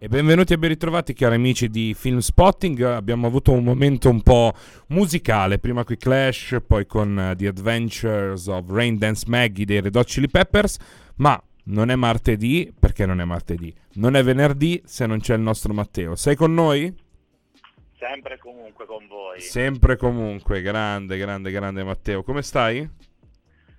E benvenuti e ben ritrovati cari amici di Film Spotting. Abbiamo avuto un momento un po' musicale, prima con i Clash, poi con uh, The Adventures of Rain Dance Maggie dei Red Hot Chili Peppers, ma non è martedì perché non è martedì, non è venerdì se non c'è il nostro Matteo. Sei con noi? Sempre e comunque con voi. Sempre comunque, grande, grande, grande Matteo. Come stai?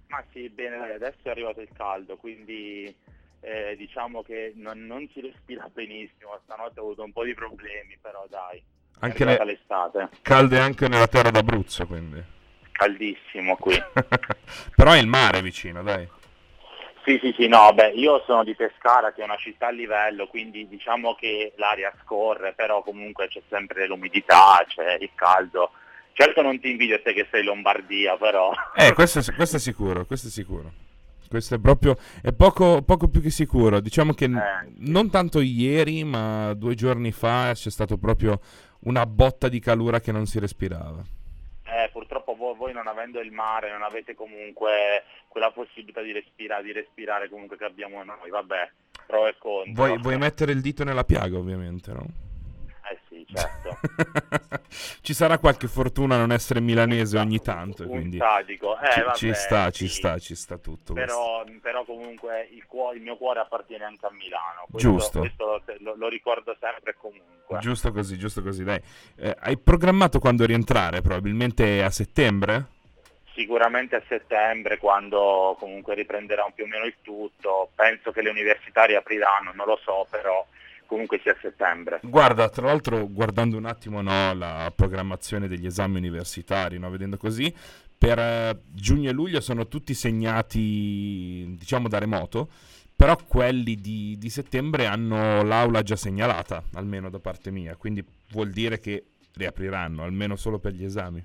Ma sì, bene, adesso è arrivato il caldo, quindi eh, diciamo che non, non, si respira benissimo, stanotte ho avuto un po' di problemi, però dai, anche le... l'estate. Calde anche nella terra d'Abruzzo, quindi. Caldissimo qui. però è il mare vicino, dai. Sì, sì, sì, no, beh, io sono di Pescara, che è una città a livello, quindi diciamo che l'aria scorre, però comunque c'è sempre l'umidità, c'è il caldo. Certo non ti invidio te che sei in Lombardia, però... Eh, questo, questo è sicuro, questo è sicuro. Questo è proprio è poco, poco più che sicuro. Diciamo che eh. non tanto ieri, ma due giorni fa c'è stato proprio una botta di calura che non si respirava. Eh, purtroppo voi, voi, non avendo il mare non avete comunque quella possibilità di respirare, di respirare comunque che abbiamo noi, vabbè, pro e contro. Vuoi, vuoi mettere il dito nella piaga ovviamente, no? Certo. ci sarà qualche fortuna a non essere milanese un, ogni tanto. Un quindi sadico. Eh, ci, vabbè, ci, sta, sì. ci sta, ci sta tutto. Però, però comunque il, cuore, il, mio cuore appartiene anche a Milano. Questo, giusto. Questo lo, lo, ricordo sempre e comunque. Giusto così, giusto così, dai. Eh, hai programmato quando rientrare? Probabilmente a settembre? Sicuramente a settembre, quando comunque riprenderà più o meno il tutto. Penso che le università riapriranno, non lo so, però comunque sia a settembre. Guarda, tra l'altro guardando un attimo no, la programmazione degli esami universitari, no, vedendo così, per eh, giugno e luglio sono tutti segnati, diciamo, da remoto, però quelli di, di, settembre hanno l'aula già segnalata, almeno da parte mia, quindi vuol dire che riapriranno, almeno solo per gli esami.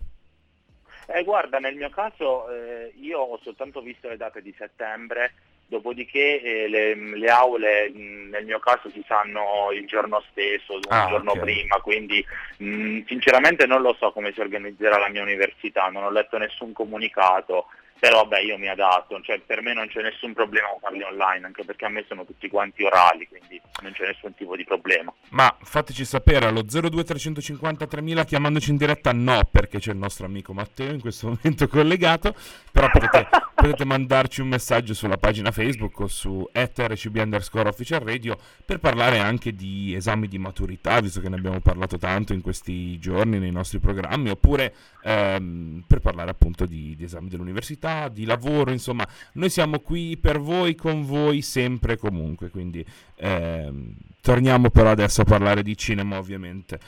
Eh, guarda, nel mio caso eh, io ho soltanto visto le date di settembre dopodiché eh, le, le, aule mh, nel mio caso si sanno il giorno stesso, un ah, giorno okay. prima, quindi mh, sinceramente non lo so come si organizzerà la mia università, non ho letto nessun comunicato, però vabbè io mi adatto, cioè, per me non c'è nessun problema farli online, anche perché a me sono tutti quanti orali, quindi non c'è nessun tipo di problema. Ma fateci sapere allo 02350 3000 chiamandoci in diretta no, perché c'è il nostro amico Matteo in questo momento collegato, però potete, potete mandarci un messaggio sulla pagina Facebook o su rcb underscore official radio per parlare anche di esami di maturità, visto che ne abbiamo parlato tanto in questi giorni nei nostri programmi, oppure ehm, per parlare appunto di, di esami dell'università di lavoro, insomma, noi siamo qui per voi, con voi, sempre e comunque, quindi ehm, torniamo però adesso a parlare di cinema ovviamente.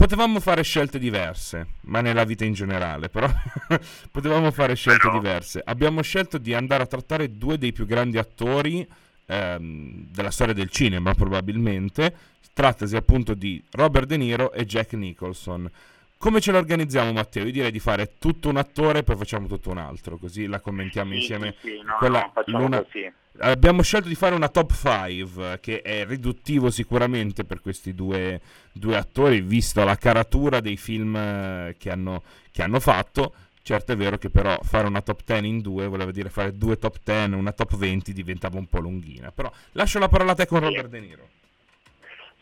Potevamo fare scelte diverse, ma nella vita in generale, però potevamo fare scelte però... diverse. Abbiamo scelto di andare a trattare due dei più grandi attori ehm, della storia del cinema, probabilmente. Trattasi appunto di Robert De Niro e Jack Nicholson. Come ce l'organizziamo, Matteo? Io direi di fare tutto un attore e poi facciamo tutto un altro, così la commentiamo sì, insieme. Sì, sì. No, Quella, no, l'una... Abbiamo scelto di fare una top 5, che è riduttivo sicuramente per questi due, due attori, visto la caratura dei film eh, che hanno, che hanno fatto. Certo è vero che però fare una top 10 in due voleva dire fare due top 10, una top 20 diventava un po' lunghina. Però lascio la parola a te con Robert De Niro.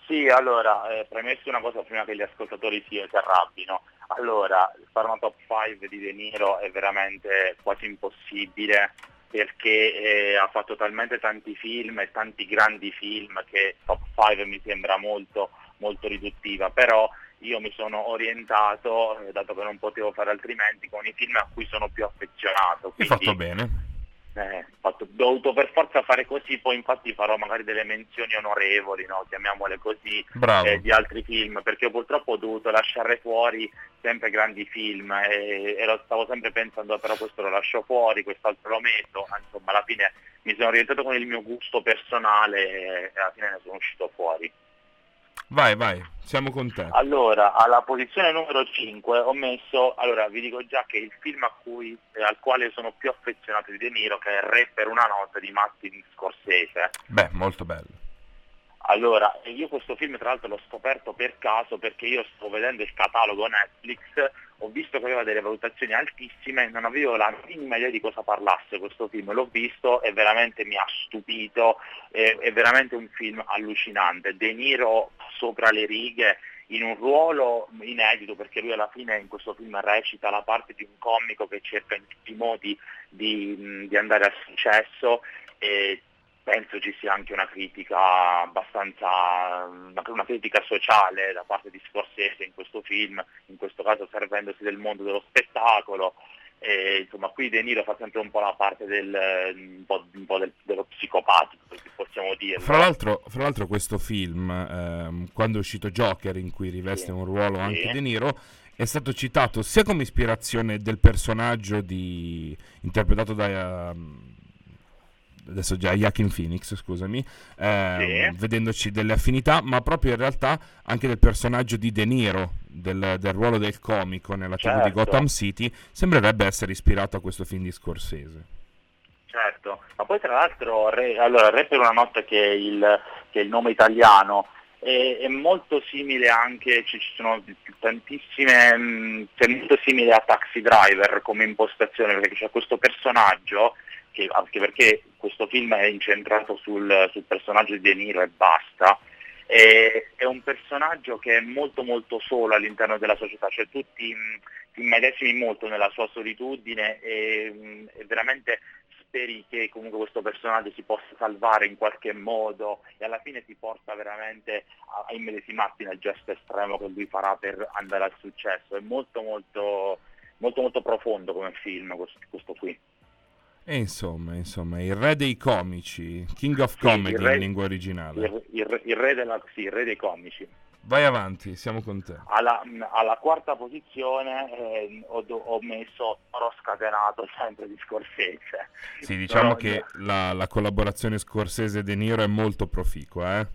Sì, allora, eh, premesso una cosa prima che gli ascoltatori si arrabbino. Allora, fare una top 5 di De Niro è veramente quasi impossibile perché eh, ha fatto talmente tanti film e tanti grandi film che top 5 mi sembra molto, molto riduttiva, però io mi sono orientato, eh, dato che non potevo fare altrimenti, con i film a cui sono più affezionato. Quindi, Hai fatto bene eh, fatto, dovuto per forza fare così, poi infatti farò magari delle menzioni onorevoli, no? chiamiamole così, eh, di altri film, perché purtroppo ho dovuto lasciare fuori sempre grandi film e, e lo stavo sempre pensando però questo lo lascio fuori, quest'altro lo metto, insomma alla fine mi sono orientato con il mio gusto personale e alla fine ne sono uscito fuori. Vai, vai, siamo con te. Allora, alla posizione numero 5 ho messo, allora vi dico già che il film cui, eh, al quale sono più affezionato di De Niro, che è Re per una notte di Martin Scorsese. Beh, molto bello. Allora, io questo film tra l'altro l'ho scoperto per caso perché io sto vedendo il catalogo Netflix, ho visto che aveva delle valutazioni altissime, non avevo la minima idea di cosa parlasse questo film, l'ho visto e veramente mi ha stupito, è, è veramente un film allucinante. De Niro sopra le righe in un ruolo inedito perché lui alla fine in questo film recita la parte di un comico che cerca in tutti i modi di, di andare a successo e penso ci sia anche una critica abbastanza, una critica sociale da parte di Scorsese in questo film, in questo caso servendosi del mondo dello spettacolo. E, insomma, qui De Niro fa sempre un po' la parte del, un po', un po del, dello psicopatico, possiamo dire. Fra l'altro, fra l'altro questo film, ehm, quando è uscito Joker, in cui riveste sì, un ruolo anche sì. De Niro, è stato citato sia come ispirazione del personaggio di, interpretato da... Um, adesso già Joaquin Phoenix, scusami, eh, sì. vedendoci delle affinità, ma proprio in realtà anche del personaggio di De Niro, del, del ruolo del comico nella certo. TV di Gotham City, sembrerebbe essere ispirato a questo film di Scorsese. Certo, ma poi tra l'altro, Re, allora, Re per una notte che è il, che è il nome italiano, è, è, molto simile anche, ci, ci sono tantissime, mh, è molto simile a Taxi Driver come impostazione, perché c'è questo personaggio che, anche perché questo film è incentrato sul, sul personaggio di De Niro e basta, e, è un personaggio che è molto molto solo all'interno della società, cioè tu ti, ti immedesimi molto nella sua solitudine e, e veramente speri che comunque questo personaggio si possa salvare in qualche modo e alla fine ti porta veramente a, a immedesimarti nel gesto estremo che lui farà per andare al successo. È molto molto molto molto profondo come film questo, questo qui. E insomma, insomma, il re dei comici, King of Comedy re, in lingua originale. Il, il, il, re della, sì, il, re dei comici. Vai avanti, siamo con te. Alla, alla quarta posizione eh, ho, ho, messo Toro Scatenato, sempre di Scorsese. Sì, diciamo Però, che la, la collaborazione Scorsese-De Niro è molto proficua, eh?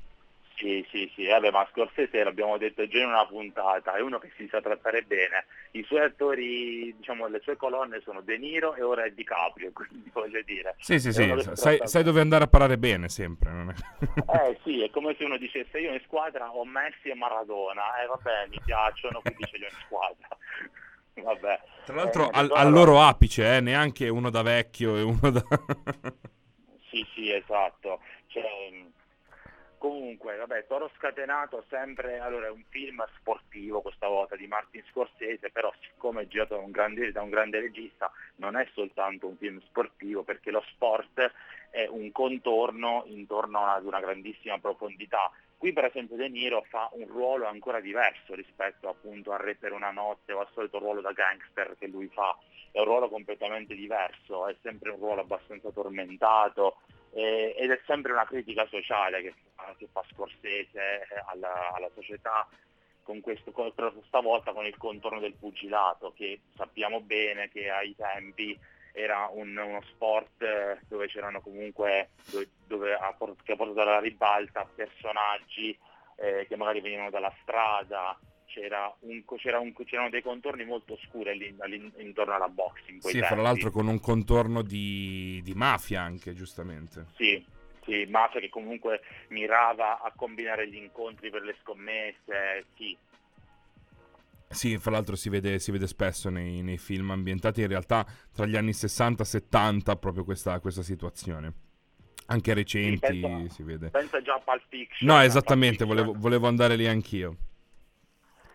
Sì, sì, sì, vabbè, ma Scorsese l'abbiamo detto già in una puntata, è uno che si sa trattare bene. I suoi attori, diciamo, le sue colonne sono De Niro e ora è DiCaprio, quindi voglio dire. Sì, sì, sì, sai, sai, dove andare a parare bene sempre. eh sì, è come se uno dicesse io in squadra ho Messi e Maradona, eh vabbè, mi piacciono, quindi ce li ho in squadra. Vabbè. Tra l'altro eh, al, al, loro apice, eh, neanche uno da vecchio e uno da... sì, sì, esatto. Cioè, Comunque, vabbè, Toro Scatenato sempre, allora è un film sportivo questa volta di Martin Scorsese, però siccome è girato da un, grande, da un grande regista non è soltanto un film sportivo perché lo sport è un contorno intorno ad una grandissima profondità. Qui per esempio De Niro fa un ruolo ancora diverso rispetto appunto a Re per una notte o al solito ruolo da gangster che lui fa, è un ruolo completamente diverso, è sempre un ruolo abbastanza tormentato, eh, ed è sempre una critica sociale che, che fa Scorsese eh, alla, alla società con questo, con, stavolta con il contorno del pugilato, che sappiamo bene che ai tempi era un, uno sport eh, dove c'erano comunque, dove, dove ha, che ha portato alla ribalta personaggi eh, che magari venivano dalla strada, c'era un, c'era un, c'erano dei contorni molto scuri intorno alla boxing. Sì, tempi. fra l'altro con un contorno di, di, mafia anche, giustamente. Sì, sì, mafia che comunque mirava a combinare gli incontri per le scommesse, sì. Sì, fra l'altro si vede, si vede spesso nei, nei, film ambientati in realtà tra gli anni 60 e 70 proprio questa, questa situazione anche recenti sì, penso, si vede. Pensa già a Pulp Fiction. No, esattamente, volevo, volevo, andare lì anch'io.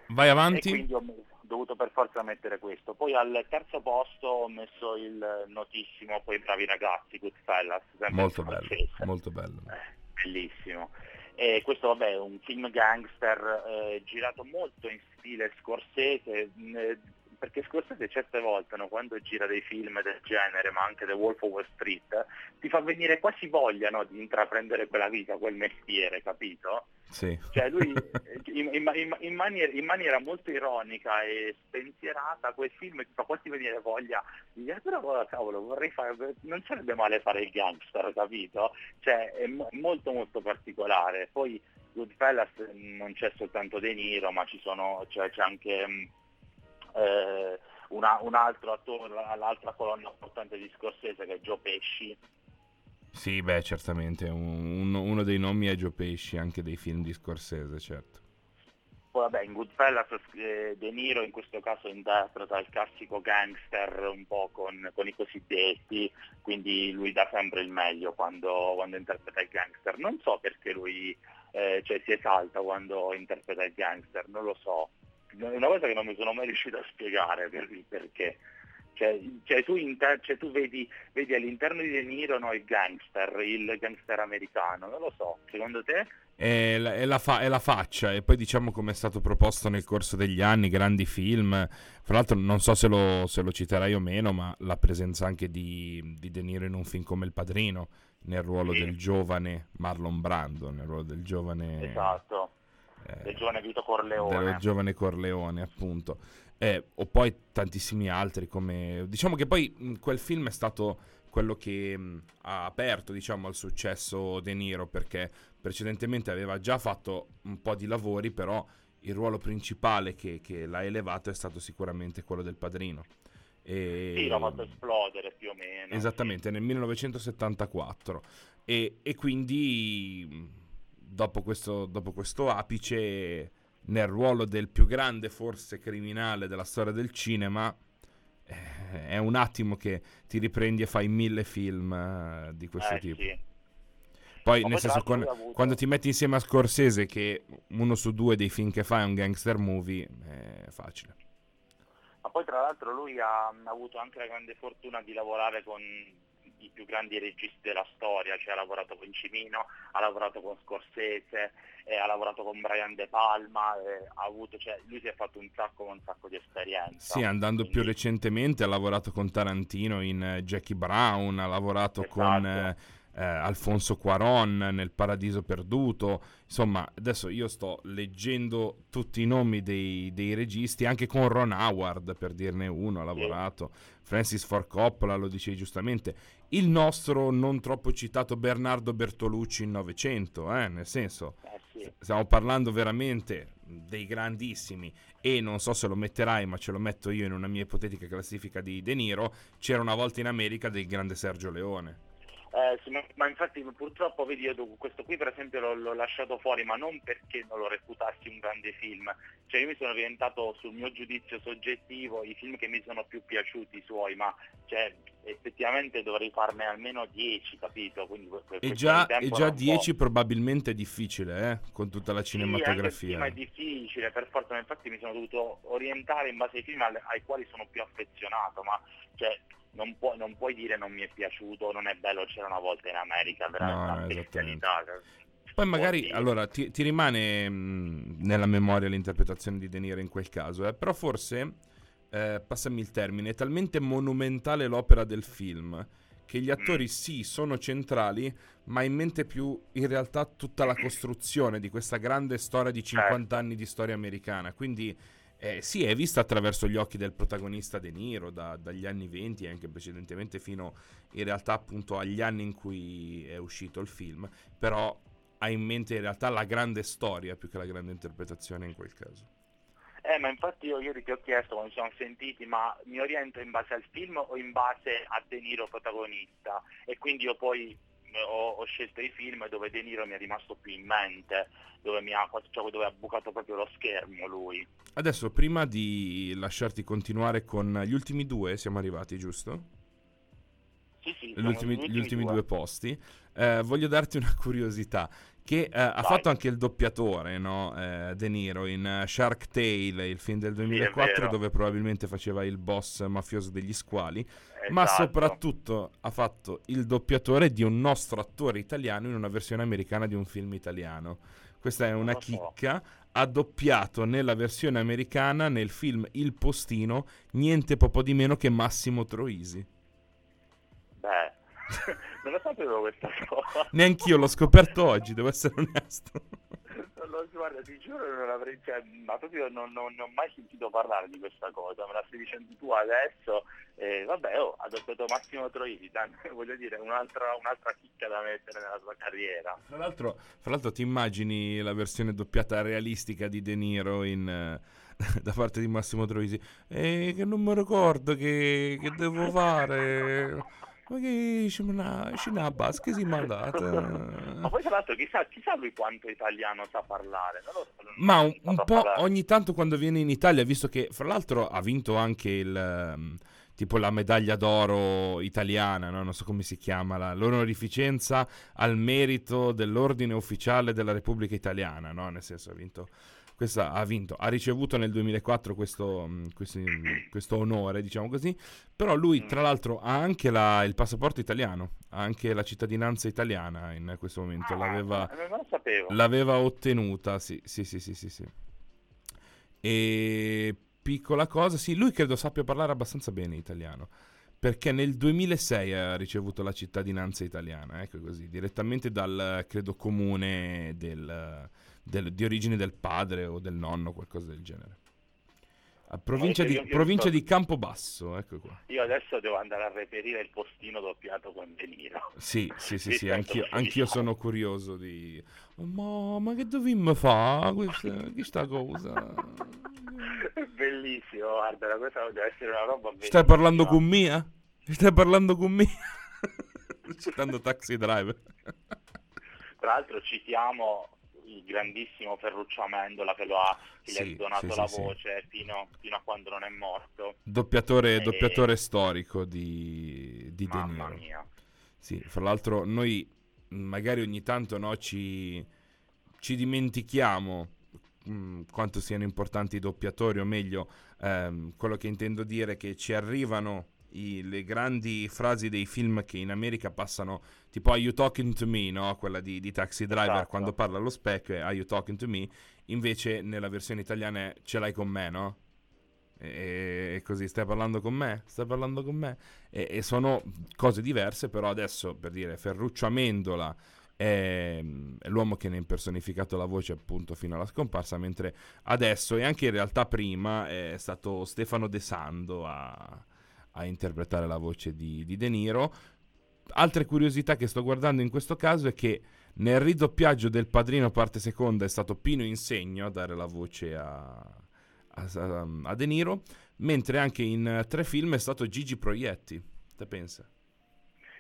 Vai avanti. E quindi ho dovuto per forza mettere questo. Poi al terzo posto ho messo il notissimo Poi bravi ragazzi, Goodfellas. Molto bello, molto bello. Eh, bellissimo. E questo vabbè è un film gangster eh, girato molto in stile scorsese, eh, perché Scorsese certe volte no, quando gira dei film del genere, ma anche The Wolf of Wall Street, ti fa venire quasi voglia no, di intraprendere quella vita, quel mestiere, capito? Sì. Cioè lui in, in, in, maniera, in, maniera, molto ironica e spensierata quel film ti fa quasi venire voglia di dire però cavolo vorrei fare, non sarebbe male fare il gangster, capito? Cioè è mo- molto molto particolare. Poi Goodfellas non c'è soltanto De Niro, ma ci sono, cioè, c'è anche mm, eh, una, un altro attore, l'altra colonna importante di Scorsese che è Joe Pesci, Sì, beh, certamente, un, uno dei nomi è Joe Pesci, anche dei film di Scorsese, certo. Poi vabbè, in Goodfellas eh, De Niro in questo caso interpreta il classico gangster un po' con, con i cosiddetti, quindi lui dà sempre il meglio quando, quando interpreta il gangster. Non so perché lui eh, cioè, si esalta quando interpreta il gangster, non lo so. È una cosa che non mi sono mai riuscito a spiegare per perché. Cioè, cioè, tu, inter- cioè, tu vedi, vedi, all'interno di De Niro no, il gangster, il gangster americano, non lo so, secondo te? È la, è, la fa- è la, faccia e poi diciamo come è stato proposto nel corso degli anni, grandi film, fra l'altro non so se lo, se lo citerai o meno, ma la presenza anche di, di, De Niro in un film come Il Padrino, nel ruolo sì. del giovane Marlon Brando, nel ruolo del giovane... Esatto, del giovane Vito Corleone. Del giovane Corleone appunto. Eh, o poi tantissimi altri come... Diciamo che poi quel film è stato quello che mh, ha aperto diciamo, al successo De Niro perché precedentemente aveva già fatto un po' di lavori però il ruolo principale che, che l'ha elevato è stato sicuramente quello del padrino. E... Sì, l'ha fatto esplodere più o meno. Esattamente, nel 1974. E, e quindi dopo questo, dopo questo apice nel ruolo del più grande forse criminale della storia del cinema eh, è un attimo che ti riprendi e fai mille film uh, di questo eh, tipo. Sì. Poi, Ma nel senso, con, quando ti metti insieme a Scorsese, che uno su due dei film che fa è un gangster movie, è facile. Ma poi, tra l'altro, lui ha, ha avuto anche la grande fortuna di lavorare con i più grandi registi della storia, cioè ha lavorato con Cimino, ha lavorato con Scorsese, eh, ha lavorato con Brian De Palma, eh, avuto, cioè, lui si è fatto un sacco, un sacco di esperienza. Sì, andando Quindi... più recentemente ha lavorato con Tarantino in uh, Jackie Brown, ha lavorato esatto. con... Eh, Alfonso Cuaron nel Paradiso Perduto. Insomma, adesso io sto leggendo tutti i nomi dei, dei registi, anche con Ron Howard per dirne uno, ha lavorato. Francis Ford Coppola, lo dicevi giustamente. Il nostro non troppo citato Bernardo Bertolucci in Novecento, eh? nel senso, eh stiamo parlando veramente dei grandissimi e non so se lo metterai ma ce lo metto io in una mia ipotetica classifica di De Niro c'era una volta in America del grande Sergio Leone eh, sì, ma, ma, infatti purtroppo vedi io questo qui per esempio l'ho, l'ho, lasciato fuori ma non perché non lo reputassi un grande film, cioè io mi sono orientato sul mio giudizio soggettivo, i film che mi sono più piaciuti i suoi, ma cioè, effettivamente dovrei farne almeno 10, capito? Quindi, e già, e già 10 probabilmente è difficile, eh? con tutta la cinematografia. Sì, è difficile, per forza, infatti mi sono dovuto orientare in base ai film ai quali sono più affezionato, ma cioè, non, pu- non, puoi dire non mi è piaciuto, non è bello, c'era una volta in America, veramente no, una bestialità. Poi magari, allora, ti, ti rimane mh, nella memoria l'interpretazione di De Niro in quel caso, eh? però forse, eh, passami il termine, è talmente monumentale l'opera del film che gli attori mm. sì sono centrali, ma in mente più in realtà tutta la costruzione di questa grande storia di 50 certo. anni di storia americana. Quindi eh, sì, è vista attraverso gli occhi del protagonista De Niro da, dagli anni 20 e anche precedentemente fino in realtà appunto agli anni in cui è uscito il film, però ha in mente in realtà la grande storia più che la grande interpretazione in quel caso. Eh, ma infatti io ieri ti ho chiesto quando ci siamo sentiti, ma mi oriento in base al film o in base a De Niro protagonista? E quindi io poi ho, ho, scelto i film dove De Niro mi è rimasto più in mente, dove, mi ha, cioè, dove ha bucato proprio lo schermo lui. Adesso, prima di lasciarti continuare con gli ultimi due, siamo arrivati, giusto? Sì, sì, gli ultimi, gli ultimi, gli ultimi due. due posti. Eh, voglio darti una curiosità che eh, ha fatto anche il doppiatore, no? eh, De Niro, in uh, Shark Tale, il film del 2004, sì, dove probabilmente faceva il boss mafioso degli squali, esatto. ma soprattutto ha fatto il doppiatore di un nostro attore italiano in una versione americana di un film italiano. Questa è una chicca. Ha doppiato nella versione americana, nel film Il Postino, niente poco di meno che Massimo Troisi. Non lo sapevo questa cosa. Neanch'io l'ho scoperto oggi, devo essere onesto. Non guarda, ti giuro non avrei, cioè, ma proprio non, non, non, ho mai sentito parlare di questa cosa, me la stai dicendo tu adesso, e vabbè, oh, ha doppiato Massimo Troisi, voglio dire, un'altra, un'altra chicca da mettere nella sua carriera. Fra l'altro, fra l'altro ti immagini la versione doppiata realistica di De Niro in... da parte di Massimo Troisi e che non mi ricordo che, che devo fare Ma che una base che si è mandata? Ma poi tra l'altro chissà, chissà lui quanto italiano sa parlare. So, Ma un, un po' parlare. ogni tanto quando viene in Italia, visto che fra l'altro ha vinto anche il... ehm, tipo la medaglia d'oro italiana, no? non so come si chiama, la- l'onorificenza al merito dell'ordine ufficiale della Repubblica Italiana, no? nel senso ha vinto, questa, ha vinto, ha ricevuto nel 2004 questo, mh, questo, questo onore, diciamo così, però lui Mm. tra l'altro ha anche la- il passaporto italiano, ha anche la cittadinanza italiana in questo momento, Ah, l'aveva... non lo sapevo. L'aveva ottenuta, sì, sì, sì, sì, sì, sì. E piccola cosa, sì, lui credo sappia parlare abbastanza bene italiano, perché nel 2006 ha ricevuto la cittadinanza italiana, ecco così, direttamente dal, credo, comune del- del- di origine del padre o del nonno, qualcosa del genere. A provincia, io- di, io provincia sto- di Campobasso, ecco qua. Io adesso devo andare a reperire il postino doppiato con De Niro. Sì, sì, sì, Sì, sì, anch'io, anch'io sono curioso di... Ma, ma che dovimmo fare questa, questa cosa? Bellissimo, guarda, questa deve essere una roba bellissima. Stai parlando con Mia? Stai parlando con Mia? Citando Taxi Driver. Tra l'altro citiamo il grandissimo Ferruccio Amendola che lo ha, che gli Sì, ha donato sì, la sì, voce Fino, fino a quando non è morto. Doppiatore, Eh. doppiatore storico di, di De Mamma Niro. mia. Sì, fra l'altro noi magari ogni tanto no, ci, ci dimentichiamo mh, quanto siano importanti i doppiatori, o meglio, ehm, quello che intendo dire è che ci arrivano i- le grandi frasi dei film che in America passano, tipo Are you talking to me, no? Quella di, di Taxi Driver Esatto. quando parla allo specchio è Are you talking to me? Invece nella versione italiana è Ce l'hai con me, no? E, e così stai parlando con me? Stai parlando con me? E, e sono cose diverse, però adesso per dire Ferruccio Amendola è, è l'uomo che ne ha impersonificato la voce appunto fino alla scomparsa, mentre adesso e anche in realtà prima è stato Stefano De Sando a, a interpretare la voce di, di De Niro. Altre curiosità che sto guardando in questo caso è che nel ridoppiaggio del Padrino parte seconda è stato Pino Insegno a dare la voce a, a, a De Niro, mentre anche in tre film è stato Gigi Proietti. Te pensa?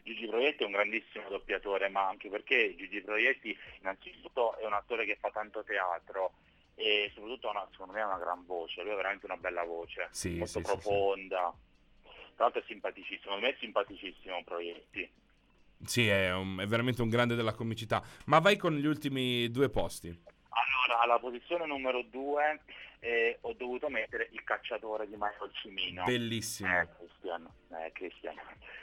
Gigi Proietti è un grandissimo doppiatore, ma anche perché Gigi Proietti innanzitutto è un attore che fa tanto teatro e soprattutto ha una- secondo me ha una gran voce, lui ha veramente una bella voce, Sì, molto sì, sì, sì. Tra l'altro è simpaticissimo, secondo me è simpaticissimo Proietti. Sì, è, un- è veramente un grande della comicità. Ma vai con gli ultimi due posti. Allora, alla posizione numero due eh, ho dovuto mettere Il cacciatore di Michael Cimino. Bellissimo. Eh, Christian, eh, Christian.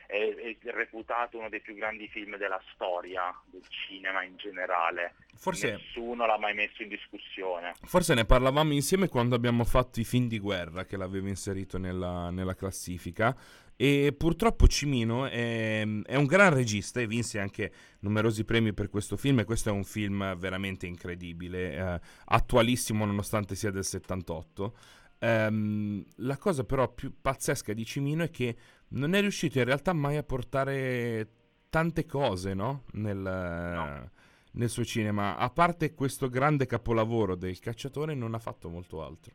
È, è reputato uno dei più grandi film della storia del cinema in generale. Forse, Nessuno l'ha mai messo in discussione. forse ne parlavamo insieme quando abbiamo fatto i film di guerra che l'avevo inserito nella, nella classifica. E purtroppo Cimino è, è un gran regista e vinse anche numerosi premi per questo film. E questo è un film veramente incredibile, eh, attualissimo nonostante sia del 78. Ehm, la cosa però più pazzesca di Cimino è che non è riuscito in realtà mai a portare tante cose no? nel, No. nel suo cinema. A parte questo grande capolavoro del cacciatore, non ha fatto molto altro.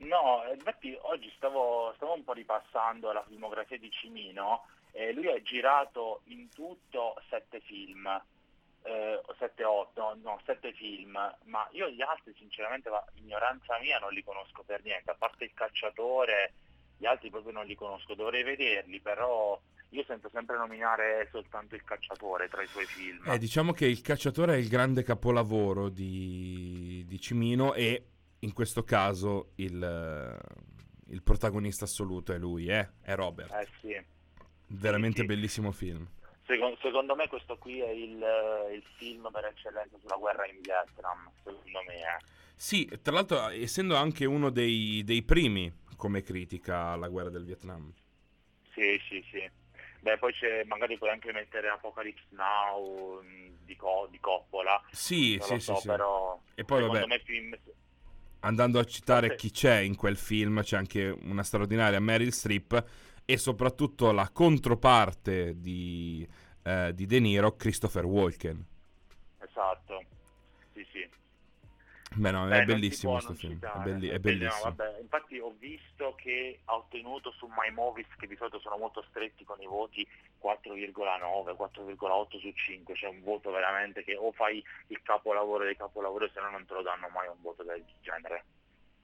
No, eh, infatti oggi stavo, stavo un po' ripassando la filmografia di Cimino e lui ha girato in tutto sette film, eh, sette, otto, no, sette film, ma io gli altri sinceramente, la ignoranza mia, non li conosco per niente, a parte il cacciatore, gli altri proprio non li conosco, dovrei vederli, però io sento sempre nominare soltanto il cacciatore tra i suoi film. Eh, diciamo che il cacciatore è il grande capolavoro di, di Cimino e in questo caso il, eh, il protagonista assoluto è lui, eh? è Robert. Eh sì. Veramente sì. bellissimo film. Secondo, secondo me questo qui è il, eh, il film per eccellenza sulla guerra in Vietnam, secondo me. Eh. Sì, tra l'altro essendo anche uno dei, dei primi come critica alla guerra del Vietnam. Sì, sì, sì. Beh, poi c'è, magari puoi anche mettere Apocalypse Now mh, di, Co- di Coppola, Sì, sì, sì, so, sì. però E poi secondo vabbè, me film... andando a citare chi c'è in quel film, c'è anche una straordinaria Meryl Streep e soprattutto la controparte di, eh, di De Niro, Christopher Walken. Esatto, sì, sì. Beh, no, è bellissimo questo film. È, belli- è bellissimo. No, vabbè, infatti ho visto che ha ottenuto su My Movies, che di solito sono molto stretti con i voti, 4,9, 4,8 su 5. C'è un voto veramente che o fai il capolavoro dei capolavori, se no non te lo danno mai un voto del genere.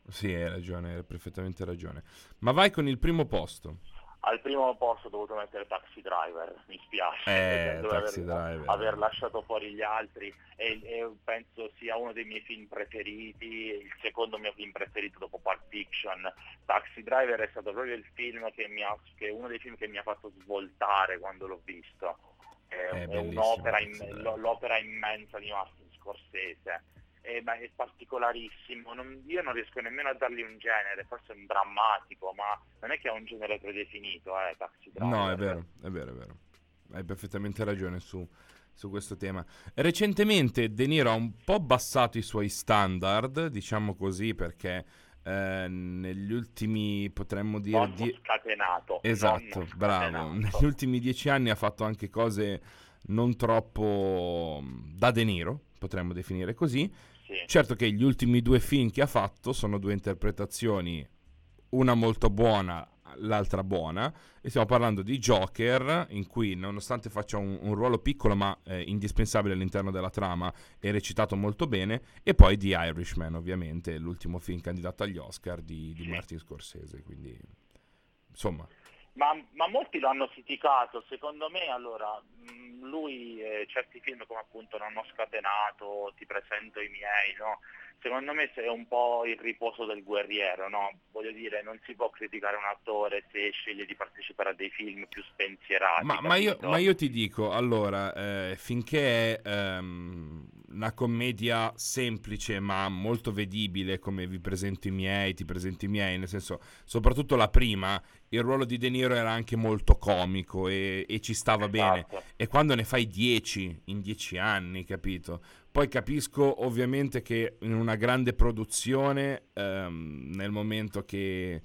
Sì, hai ragione, hai perfettamente ragione. Ma vai con il primo posto. Al primo posto ho dovuto mettere Taxi Driver, mi spiace eh, taxi aver, aver, lasciato fuori gli altri e, e, penso sia uno dei miei film preferiti, il secondo mio film preferito dopo Pulp Fiction. Taxi Driver è stato proprio il film che mi ha, che è uno dei film che mi ha fatto svoltare quando l'ho visto. È, è, è un'opera, in, l'opera immensa di Martin Scorsese è, è particolarissimo, non, io non riesco nemmeno a dargli un genere, forse è un drammatico, ma non è che ha un genere predefinito, eh, Taxi Driver. No, è vero, è vero, è vero. Hai perfettamente ragione su, su questo tema. Recentemente De Niro ha un po' abbassato i suoi standard, diciamo così, perché eh, negli ultimi, potremmo dire... Non die... scatenato. Esatto, non bravo. Scatenato. Negli ultimi dieci anni ha fatto anche cose non troppo da De Niro, potremmo definire così. Sì. Certo che gli ultimi due film che ha fatto sono due interpretazioni, una molto buona, l'altra buona, e stiamo parlando di Joker, in cui nonostante faccia un, un ruolo piccolo ma eh, indispensabile all'interno della trama, è recitato molto bene, e poi di Irishman, ovviamente, l'ultimo film candidato agli Oscar di, di Sì. Martin Scorsese, quindi insomma... Ma, ma molti lo hanno criticato, secondo me allora mh, lui eh, certi film come appunto Non ho scatenato, Ti presento i miei, no? secondo me è un po' il riposo del guerriero, no? voglio dire non si può criticare un attore se sceglie di partecipare a dei film più spensierati. Ma, ma io, ma io ti dico, allora, eh, finché è ehm, una commedia semplice ma molto vedibile, come vi presento i miei, ti presento i miei, nel senso, soprattutto la prima, il ruolo di De Niro era anche molto comico e, e ci stava bene. Esatto. E quando ne fai 10 in 10 anni, capito? Poi capisco ovviamente che in una grande produzione, ehm, nel momento che,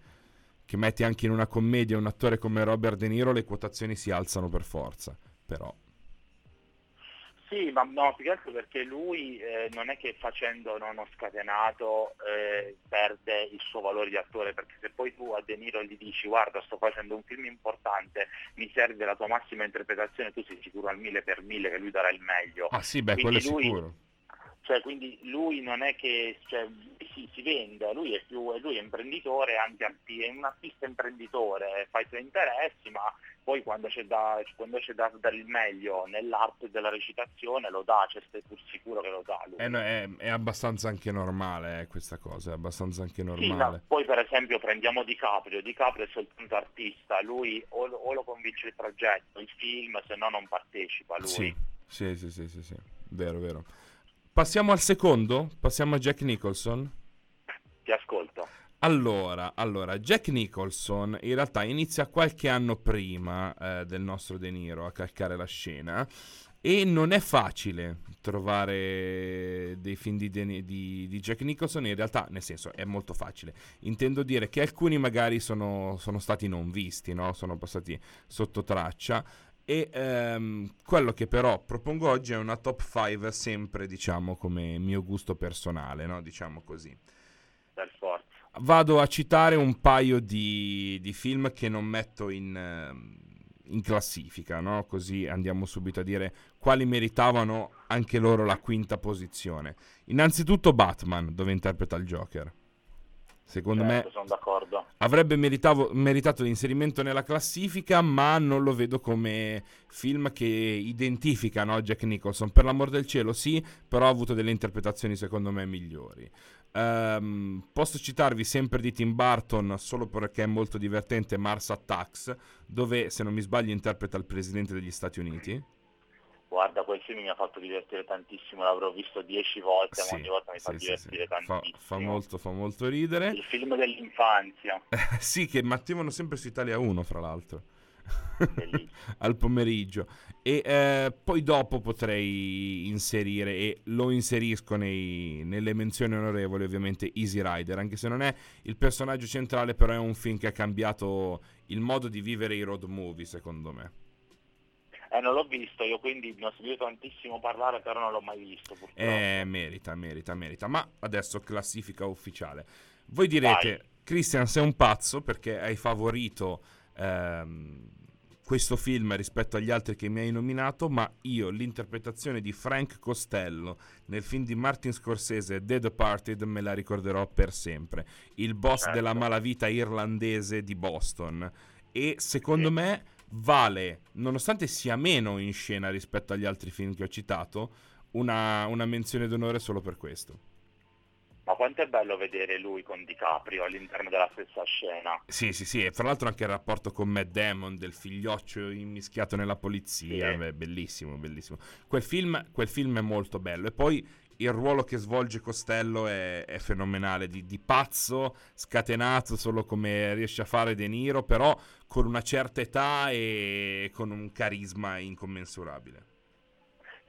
che metti anche in una commedia un attore come Robert De Niro, le quotazioni si alzano per forza. Però, Sì, ma no, più che altro perché lui eh, non è che facendo non ho scatenato eh, perde il suo valore di attore, perché se poi tu a De Niro gli dici guarda sto facendo un film importante, mi serve la tua massima interpretazione, tu sei sicuro al mille per mille che lui darà il meglio. ah sì, beh, Quindi quello è lui- sicuro. Cioè, quindi lui non è che cioè, si, si vende, lui è più lui è imprenditore, anche è un artista imprenditore, fa i suoi interessi, ma poi quando c'è da, quando c'è da dare il meglio nell'arte della recitazione lo dà, cioè stai pur sicuro che lo dà lui. Eh, no, è, è abbastanza anche normale eh, questa cosa, è abbastanza anche Sì, ma normale. poi per esempio prendiamo DiCaprio, DiCaprio è soltanto artista, lui o, lo- o lo convince il progetto, il film, se no non partecipa lui. Sì, sì, sì, sì, sì, sì, vero, vero. Passiamo al secondo? Passiamo a Jack Nicholson? Ti ascolto. Allora, allora, Jack Nicholson in realtà inizia qualche anno prima eh, del nostro De Niro a calcare la scena e non è facile trovare dei film di, De- di- di Jack Nicholson, in realtà nel senso è molto facile. Intendo dire che alcuni magari sono, sono stati non visti, no? sono passati sotto traccia. E ehm, quello che però propongo oggi è una top 5 sempre diciamo come mio gusto personale, no? diciamo così. Per forza. Vado a citare un paio di, di film che non metto in, ehm, in classifica, no? così andiamo subito a dire quali meritavano anche loro la quinta posizione. Innanzitutto Batman, dove interpreta il Joker. Secondo Certo, me sono d'accordo. avrebbe meritavo- meritato l'inserimento nella classifica, ma non lo vedo come film che identifica no, Jack Nicholson. Per l'amor del cielo, sì, però ha avuto delle interpretazioni secondo me migliori. Ehm, posso citarvi sempre di Tim Burton solo perché è molto divertente Mars Attacks, dove se non mi sbaglio interpreta il presidente degli Stati Uniti. Guarda, quel film mi ha fatto divertire tantissimo, l'avrò visto dieci volte, Sì, ma ogni volta mi fa sì, sì, divertire sì. Fa, tantissimo. fa molto, fa molto ridere. Il film dell'infanzia, sì, che mettevano sempre su Italia 1, fra l'altro. al pomeriggio e eh, poi dopo potrei inserire e lo inserisco nei- nelle menzioni onorevoli ovviamente Easy Rider anche se non è il personaggio centrale però è un film che ha cambiato il modo di vivere i road movie secondo me Eh, non l'ho visto, io quindi ne ho sentito tantissimo parlare, però non l'ho mai visto. Purtroppo. Eh, merita, merita, merita. Ma adesso classifica ufficiale. Voi direte. Christian sei un pazzo perché hai favorito ehm, questo film rispetto agli altri che mi hai nominato, ma io l'interpretazione di Frank Costello nel film di Martin Scorsese The Departed me la ricorderò per sempre. Il boss certo. della malavita irlandese di Boston. E secondo sì. me vale, nonostante sia meno in scena rispetto agli altri film che ho citato, una, una menzione d'onore solo per questo. Ma quanto è bello vedere lui con DiCaprio all'interno della stessa scena. Sì, sì, sì, e fra l'altro anche il rapporto con Matt Damon, del figlioccio immischiato nella polizia, sì. Beh, bellissimo, bellissimo. Quel film, quel film, è molto bello e poi il ruolo che svolge Costello è, è fenomenale, di, di, pazzo, scatenato solo come riesce a fare De Niro, però con una certa età e con un carisma incommensurabile.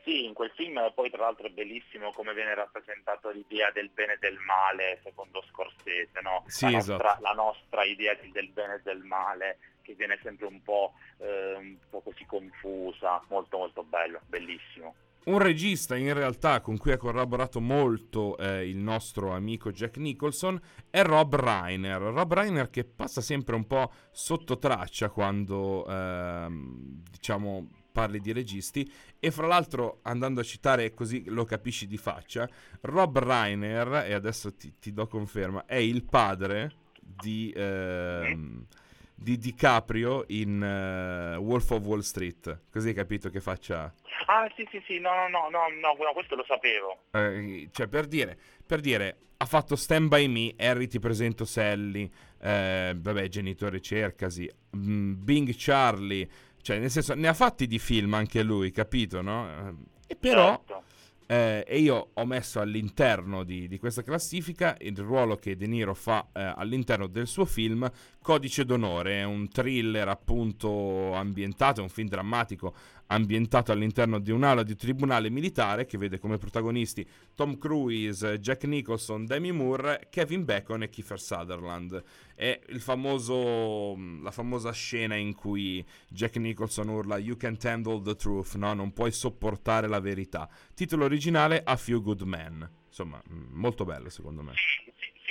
Sì, in quel film poi tra l'altro è bellissimo come viene rappresentata l'idea del bene e del male secondo Scorsese, no? sì, la, nostra, esatto. la, nostra, idea del bene e del male che viene sempre un po', eh, un po' così confusa, molto molto bello, bellissimo. Un regista in realtà con cui ha collaborato molto eh, il nostro amico Jack Nicholson è Rob Reiner. Rob Reiner che passa sempre un po' sotto traccia quando ehm, diciamo parli di registi e fra l'altro andando a citare così lo capisci di faccia Rob Reiner e adesso ti, ti do conferma è il padre di, ehm, di DiCaprio in uh, Wolf of Wall Street. Così hai capito che faccia? Ah sì sì sì no no no no, no questo lo sapevo. Eh, cioè per dire per dire ha fatto Stand By Me Harry ti presento Sally. Eh, vabbè genitore cercasi. Mm, Bing Charlie. Cioè, nel senso, ne ha fatti di film anche lui, capito, no? E però... Certo. Eh, e io ho messo all'interno di, di, questa classifica il ruolo che De Niro fa eh, all'interno del suo film Codice d'onore, è un thriller appunto ambientato, è un film drammatico ambientato all'interno di un'aula di tribunale militare che vede come protagonisti Tom Cruise, Jack Nicholson, Demi Moore, Kevin Bacon e Kiefer Sutherland. È famoso, la famosa scena in cui Jack Nicholson urla You can't handle the truth, no? Non puoi sopportare la verità. Titolo originale A Few Good Men. Insomma, molto bello secondo me.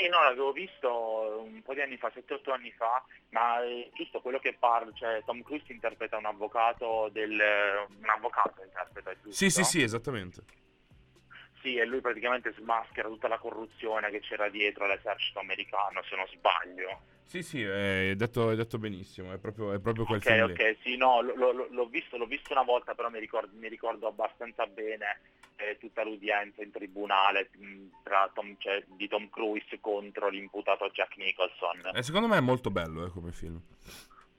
Sì, no, l'avevo visto un po' di anni fa, 7-8 anni fa, ma è giusto quello che parla, cioè Tom Cruise interpreta un avvocato del... un avvocato interpreta, giusto? Sì, sì, sì, esattamente. Sì, e lui praticamente smaschera tutta la corruzione che c'era dietro all'esercito americano, se non sbaglio. Sì, sì, è detto, è detto benissimo, è proprio, è proprio quel okay, film Ok, sì, no, lo, lo, l'ho, visto, l'ho visto una volta, però mi ricordo, mi ricordo abbastanza bene eh, tutta l'udienza in tribunale mh, Tom, cioè, di Tom Cruise contro l'imputato Jack Nicholson. Eh, secondo me è molto bello eh, come film.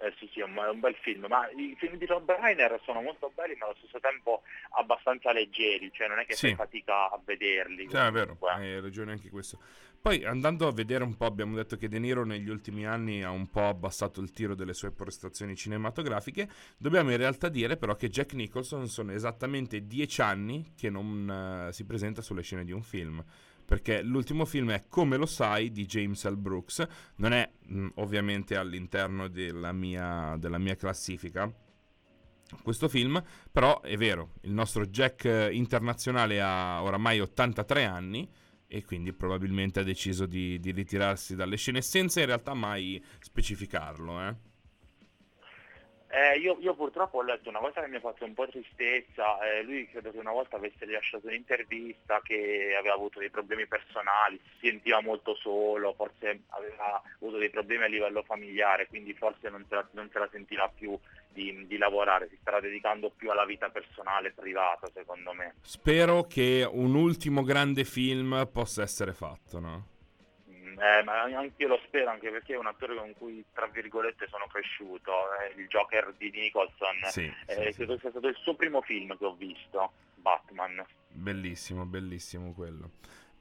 Eh sì, sì, è un, è un, bel film, ma i film di Rob Reiner sono molto belli ma allo stesso tempo abbastanza leggeri, cioè non è che sì. fai fatica a vederli. Sì, è vero, hai ragione anche questo. Poi andando a vedere un po', abbiamo detto che De Niro negli ultimi anni ha un po' abbassato il tiro delle sue prestazioni cinematografiche, dobbiamo in realtà dire però che Jack Nicholson sono esattamente dieci anni che non uh, si presenta sulle scene di un film perché l'ultimo film è Come lo sai di James L. Brooks, non è mh, mm, ovviamente all'interno della mia, della mia classifica questo film, però è vero, il nostro Jack internazionale ha oramai 83 anni e quindi probabilmente ha deciso di, di ritirarsi dalle scene senza in realtà mai specificarlo. Eh? Eh, io, io, purtroppo ho letto una cosa che mi ha fatto un po' tristezza, eh, lui credo che una volta avesse rilasciato un'intervista che aveva avuto dei problemi personali, si sentiva molto solo, forse aveva avuto dei problemi a livello familiare, quindi forse non se la, non se la sentirà più di, di, lavorare, si starà dedicando più alla vita personale e privata secondo me. Spero che un ultimo grande film possa essere fatto, no? Eh, ma anche io lo spero, anche perché è un attore con cui, tra virgolette, sono cresciuto. Eh, il Joker di Nicholson. Sì, eh, sì, credo sì. sia stato il suo primo film che ho visto, Batman. Bellissimo, bellissimo quello.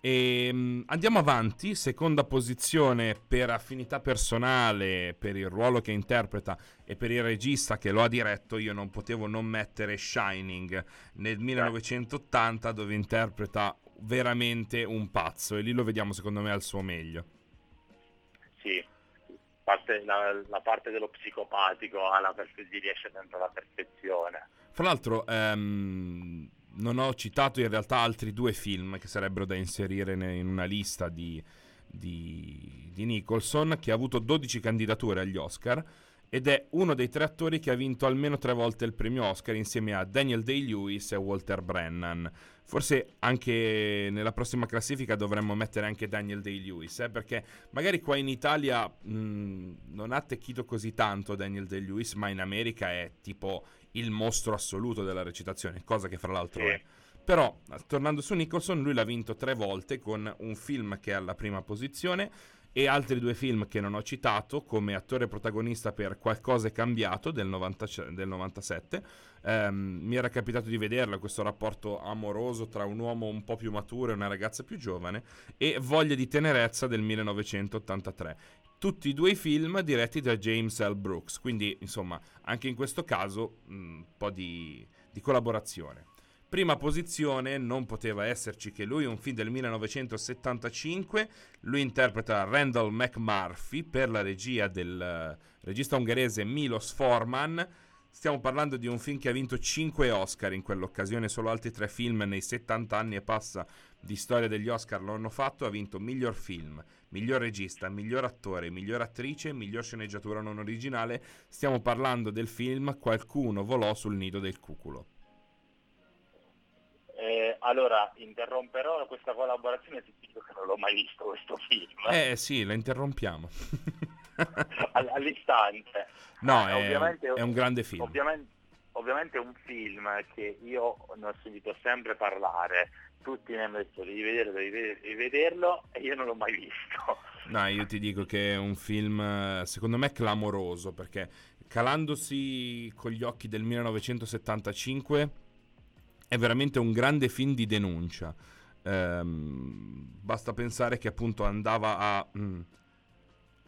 E, um, andiamo avanti, seconda posizione per affinità personale, per il ruolo che interpreta e per il regista che lo ha diretto, io non potevo non mettere Shining nel 1980 dove interpreta veramente un pazzo e lì lo vediamo secondo me al suo meglio. Sì, parte, la, la, parte dello psicopatico alla perfe- riesce dentro alla perfezione. Fra l'altro, ehm, non ho citato in realtà altri due film che sarebbero da inserire in una lista di, di, di Nicholson, che ha avuto 12 candidature agli Oscar ed è uno dei tre attori che ha vinto almeno tre volte il premio Oscar insieme a Daniel Day-Lewis e Walter Brennan. Forse anche nella prossima classifica dovremmo mettere anche Daniel Day-Lewis, eh, perché magari qua in Italia mh, non ha attecchito così tanto Daniel Day-Lewis, ma in America è tipo il mostro assoluto della recitazione, cosa che fra l'altro sì. è. Però, tornando su Nicholson, lui l'ha vinto tre volte con un film che è alla prima posizione e altri due film che non ho citato come attore protagonista per Qualcosa è cambiato del, 90, del 97. Um, mi era capitato di vederlo, questo rapporto amoroso tra un uomo un po' più maturo e una ragazza più giovane e Voglia di tenerezza del 1983 tutti e due i film diretti da James L. Brooks, quindi insomma anche in questo caso un po' di, di collaborazione. Prima posizione non poteva esserci che lui, un film del 1975. Lui interpreta Randall McMurphy per la regia del uh, regista ungherese Milos Forman. Stiamo parlando di un film che ha vinto 5 Oscar in quell'occasione, solo altri 3 film nei 70 anni e passa di storia degli Oscar lo hanno fatto. Ha vinto miglior film, miglior regista, miglior attore, miglior attrice, miglior sceneggiatura non originale. Stiamo parlando del film Qualcuno volò sul nido del cuculo. Eh, allora, interromperò questa collaborazione se dico che non l'ho mai visto questo film. Eh sì, la interrompiamo. All'istante. No, eh, è, ovviamente, è un grande film. Ovviamente, ovviamente, è un film che io ne ho sentito sempre parlare, tutti mi hanno detto devi, vedere, devi vederlo e io non l'ho mai visto. No, io ti dico che è un film secondo me clamoroso perché calandosi con gli occhi del 1975 è veramente un grande film di denuncia. Ehm, basta pensare che appunto andava a mh, mm,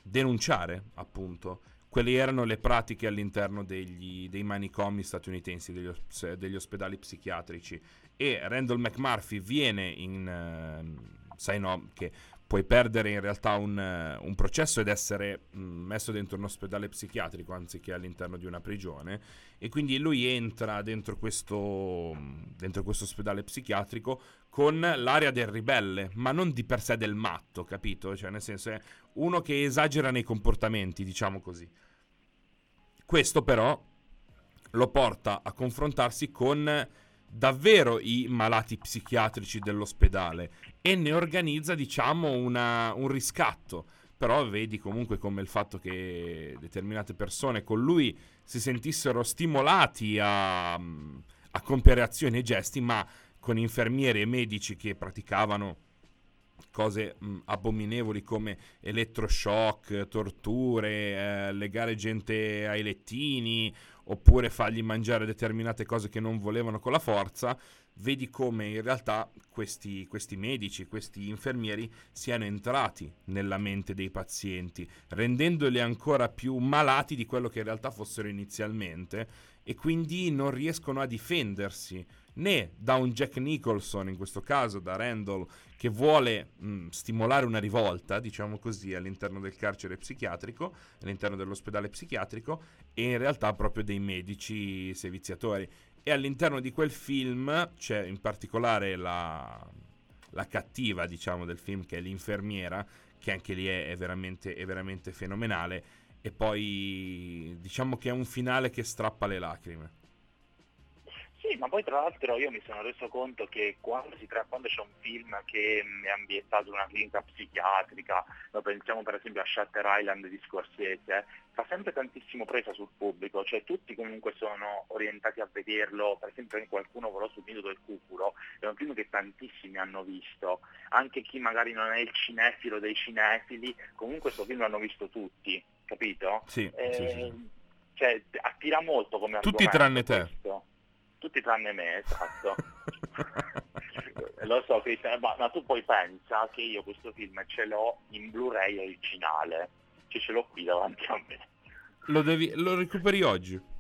denunciare appunto quelle erano le pratiche all'interno degli, dei manicomi statunitensi, degli, degli, ospedali psichiatrici. E Randall McMurphy viene in... Uh, sai no, che puoi perdere in realtà un, uh, un processo ed essere mm, messo dentro un ospedale psichiatrico anziché all'interno di una prigione e quindi lui entra dentro questo, dentro questo ospedale psichiatrico con l'area del ribelle, ma non di per sé del matto, capito? Cioè nel senso è uno che esagera nei comportamenti, diciamo così. Questo però lo porta a confrontarsi con davvero i malati psichiatrici dell'ospedale e ne organizza, diciamo, una, un riscatto. Però vedi comunque come il fatto che determinate persone con lui si sentissero stimolati a, a compiere azioni e gesti, ma con infermieri e medici che praticavano cose mh, abominevoli come elettroshock, torture, eh, legare gente ai lettini oppure fargli mangiare determinate cose che non volevano con la forza, vedi come in realtà questi, questi medici, questi infermieri siano entrati nella mente dei pazienti, rendendoli ancora più malati di quello che in realtà fossero inizialmente e quindi non riescono a difendersi né da un Jack Nicholson, in questo caso da Randall, che vuole mh, stimolare una rivolta, diciamo così, all'interno del carcere psichiatrico, all'interno dell'ospedale psichiatrico, e in realtà proprio dei medici seviziatori. E all'interno di quel film c'è in particolare la, la cattiva, diciamo, del film, che è l'infermiera, che anche lì è, è, veramente, è veramente fenomenale. E poi diciamo che è un finale che strappa le lacrime. Sì, ma poi tra l'altro io mi sono reso conto che quando, tra- quando c'è un film che è ambientato in una clinica psichiatrica, lo pensiamo per esempio a Shutter Island di Scorsese, fa sempre tantissimo presa sul pubblico, cioè tutti comunque sono orientati a vederlo, per esempio qualcuno volò sul nido del cuculo, è un film che tantissimi hanno visto, anche chi magari non è il cinefilo dei cinefili, comunque questo film l'hanno visto tutti, capito? Sì, eh, sì, sì. Cioè attira molto come Tutti tranne te. Questo tutti tranne me, esatto. Lo so, Cristian, ma, ma, tu poi pensa che io questo film ce l'ho in Blu-ray originale, cioè ce l'ho qui davanti a me. Lo, devi, lo recuperi oggi?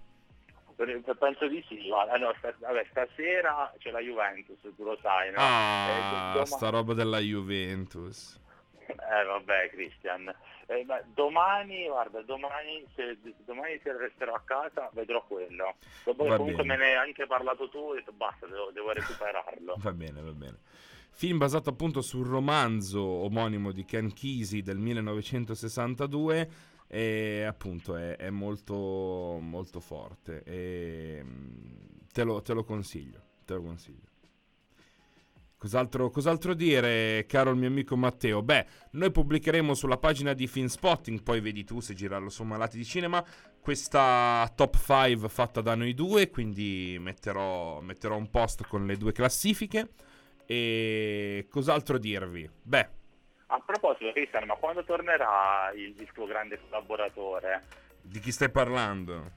penso di sì, guarda, no, st- vabbè, stasera c'è la Juventus, tu lo sai, no? Ah, eh, sta roba della Juventus. Eh vabbè Christian, eh, domani, guarda, domani se, domani se resterò a casa vedrò quello. Dopo che comunque bene. me ne hai anche parlato tu, ho detto basta, devo, devo recuperarlo. va bene, va bene. Film basato appunto sul romanzo omonimo di Ken Kesey del 1962 e appunto è, è molto, molto forte e mm, te lo, te lo consiglio, te lo consiglio. Cos'altro, cos'altro, dire, caro il mio amico Matteo? Beh, noi pubblicheremo sulla pagina di Finspotting, poi vedi tu se girarlo su Malati di Cinema, questa top 5 fatta da noi due, quindi metterò, metterò un post con le due classifiche. E cos'altro dirvi? Beh. A proposito, Cristian, ma quando tornerà il, tuo grande collaboratore? Di chi stai parlando?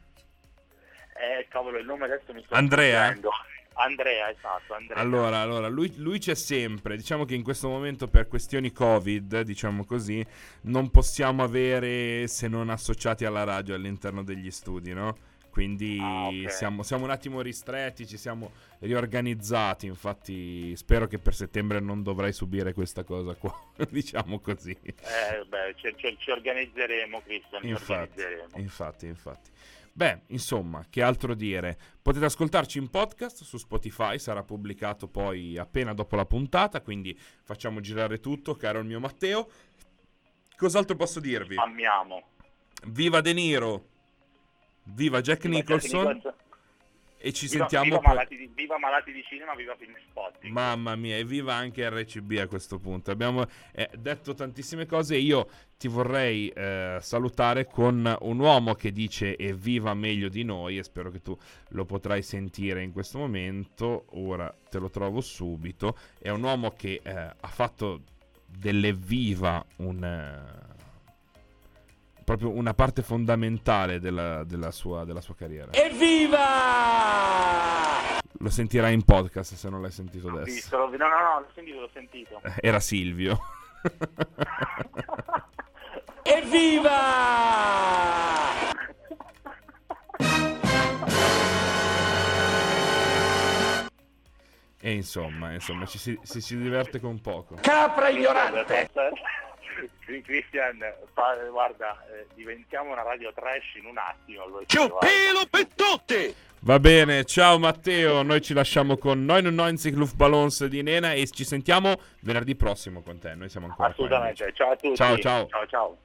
Eh, cavolo, il nome adesso mi sta Andrea? Dicendo. Andrea, esatto. Andrea. Allora, allora lui, lui, c'è sempre. Diciamo che in questo momento, per questioni Covid, diciamo così, non possiamo avere se non associati alla radio all'interno degli studi, no? Quindi ah, okay. siamo, siamo, un attimo ristretti, ci siamo riorganizzati. Infatti, spero che per settembre non dovrai subire questa cosa qua. diciamo così. Eh, beh, ci, ci, ci organizzeremo, Cristian. Infatti, organizzeremo. infatti, infatti. Beh, insomma, che altro dire? Potete ascoltarci in podcast su Spotify, sarà pubblicato poi appena dopo la puntata, quindi facciamo girare tutto, caro il mio Matteo. Cos'altro posso dirvi? Amiamo. Viva De Niro! Viva Jack viva Nicholson. Jack Nicholson. E ci viva, sentiamo viva poi. Malati di, viva Malati di Cinema, viva Film Spotting. Mamma mia, e viva anche RCB a questo punto. Abbiamo eh, detto tantissime cose. Io ti vorrei eh, salutare con un uomo che dice evviva meglio di noi. E spero che tu lo potrai sentire in questo momento. Ora te lo trovo subito. È un uomo che eh, ha fatto dell'evviva un eh, proprio una parte fondamentale della, della, sua, della sua carriera. Evviva! Lo sentirai in podcast se non l'hai sentito adesso. Visto, no, no, no, l'ho sentito, l'ho sentito. Eh, era Silvio. Evviva! E insomma, insomma, ci si, si, si diverte con poco. Capra ignorante! Christian, fa, guarda, eh, diventiamo una radio trash in un attimo. C'è pelo per tutti! Va bene, ciao Matteo, noi ci lasciamo con 99 Luftballons di Nena e ci sentiamo venerdì prossimo con te, noi siamo ancora Assolutamente, qua, ciao a tutti. Ciao ciao. Ciao ciao.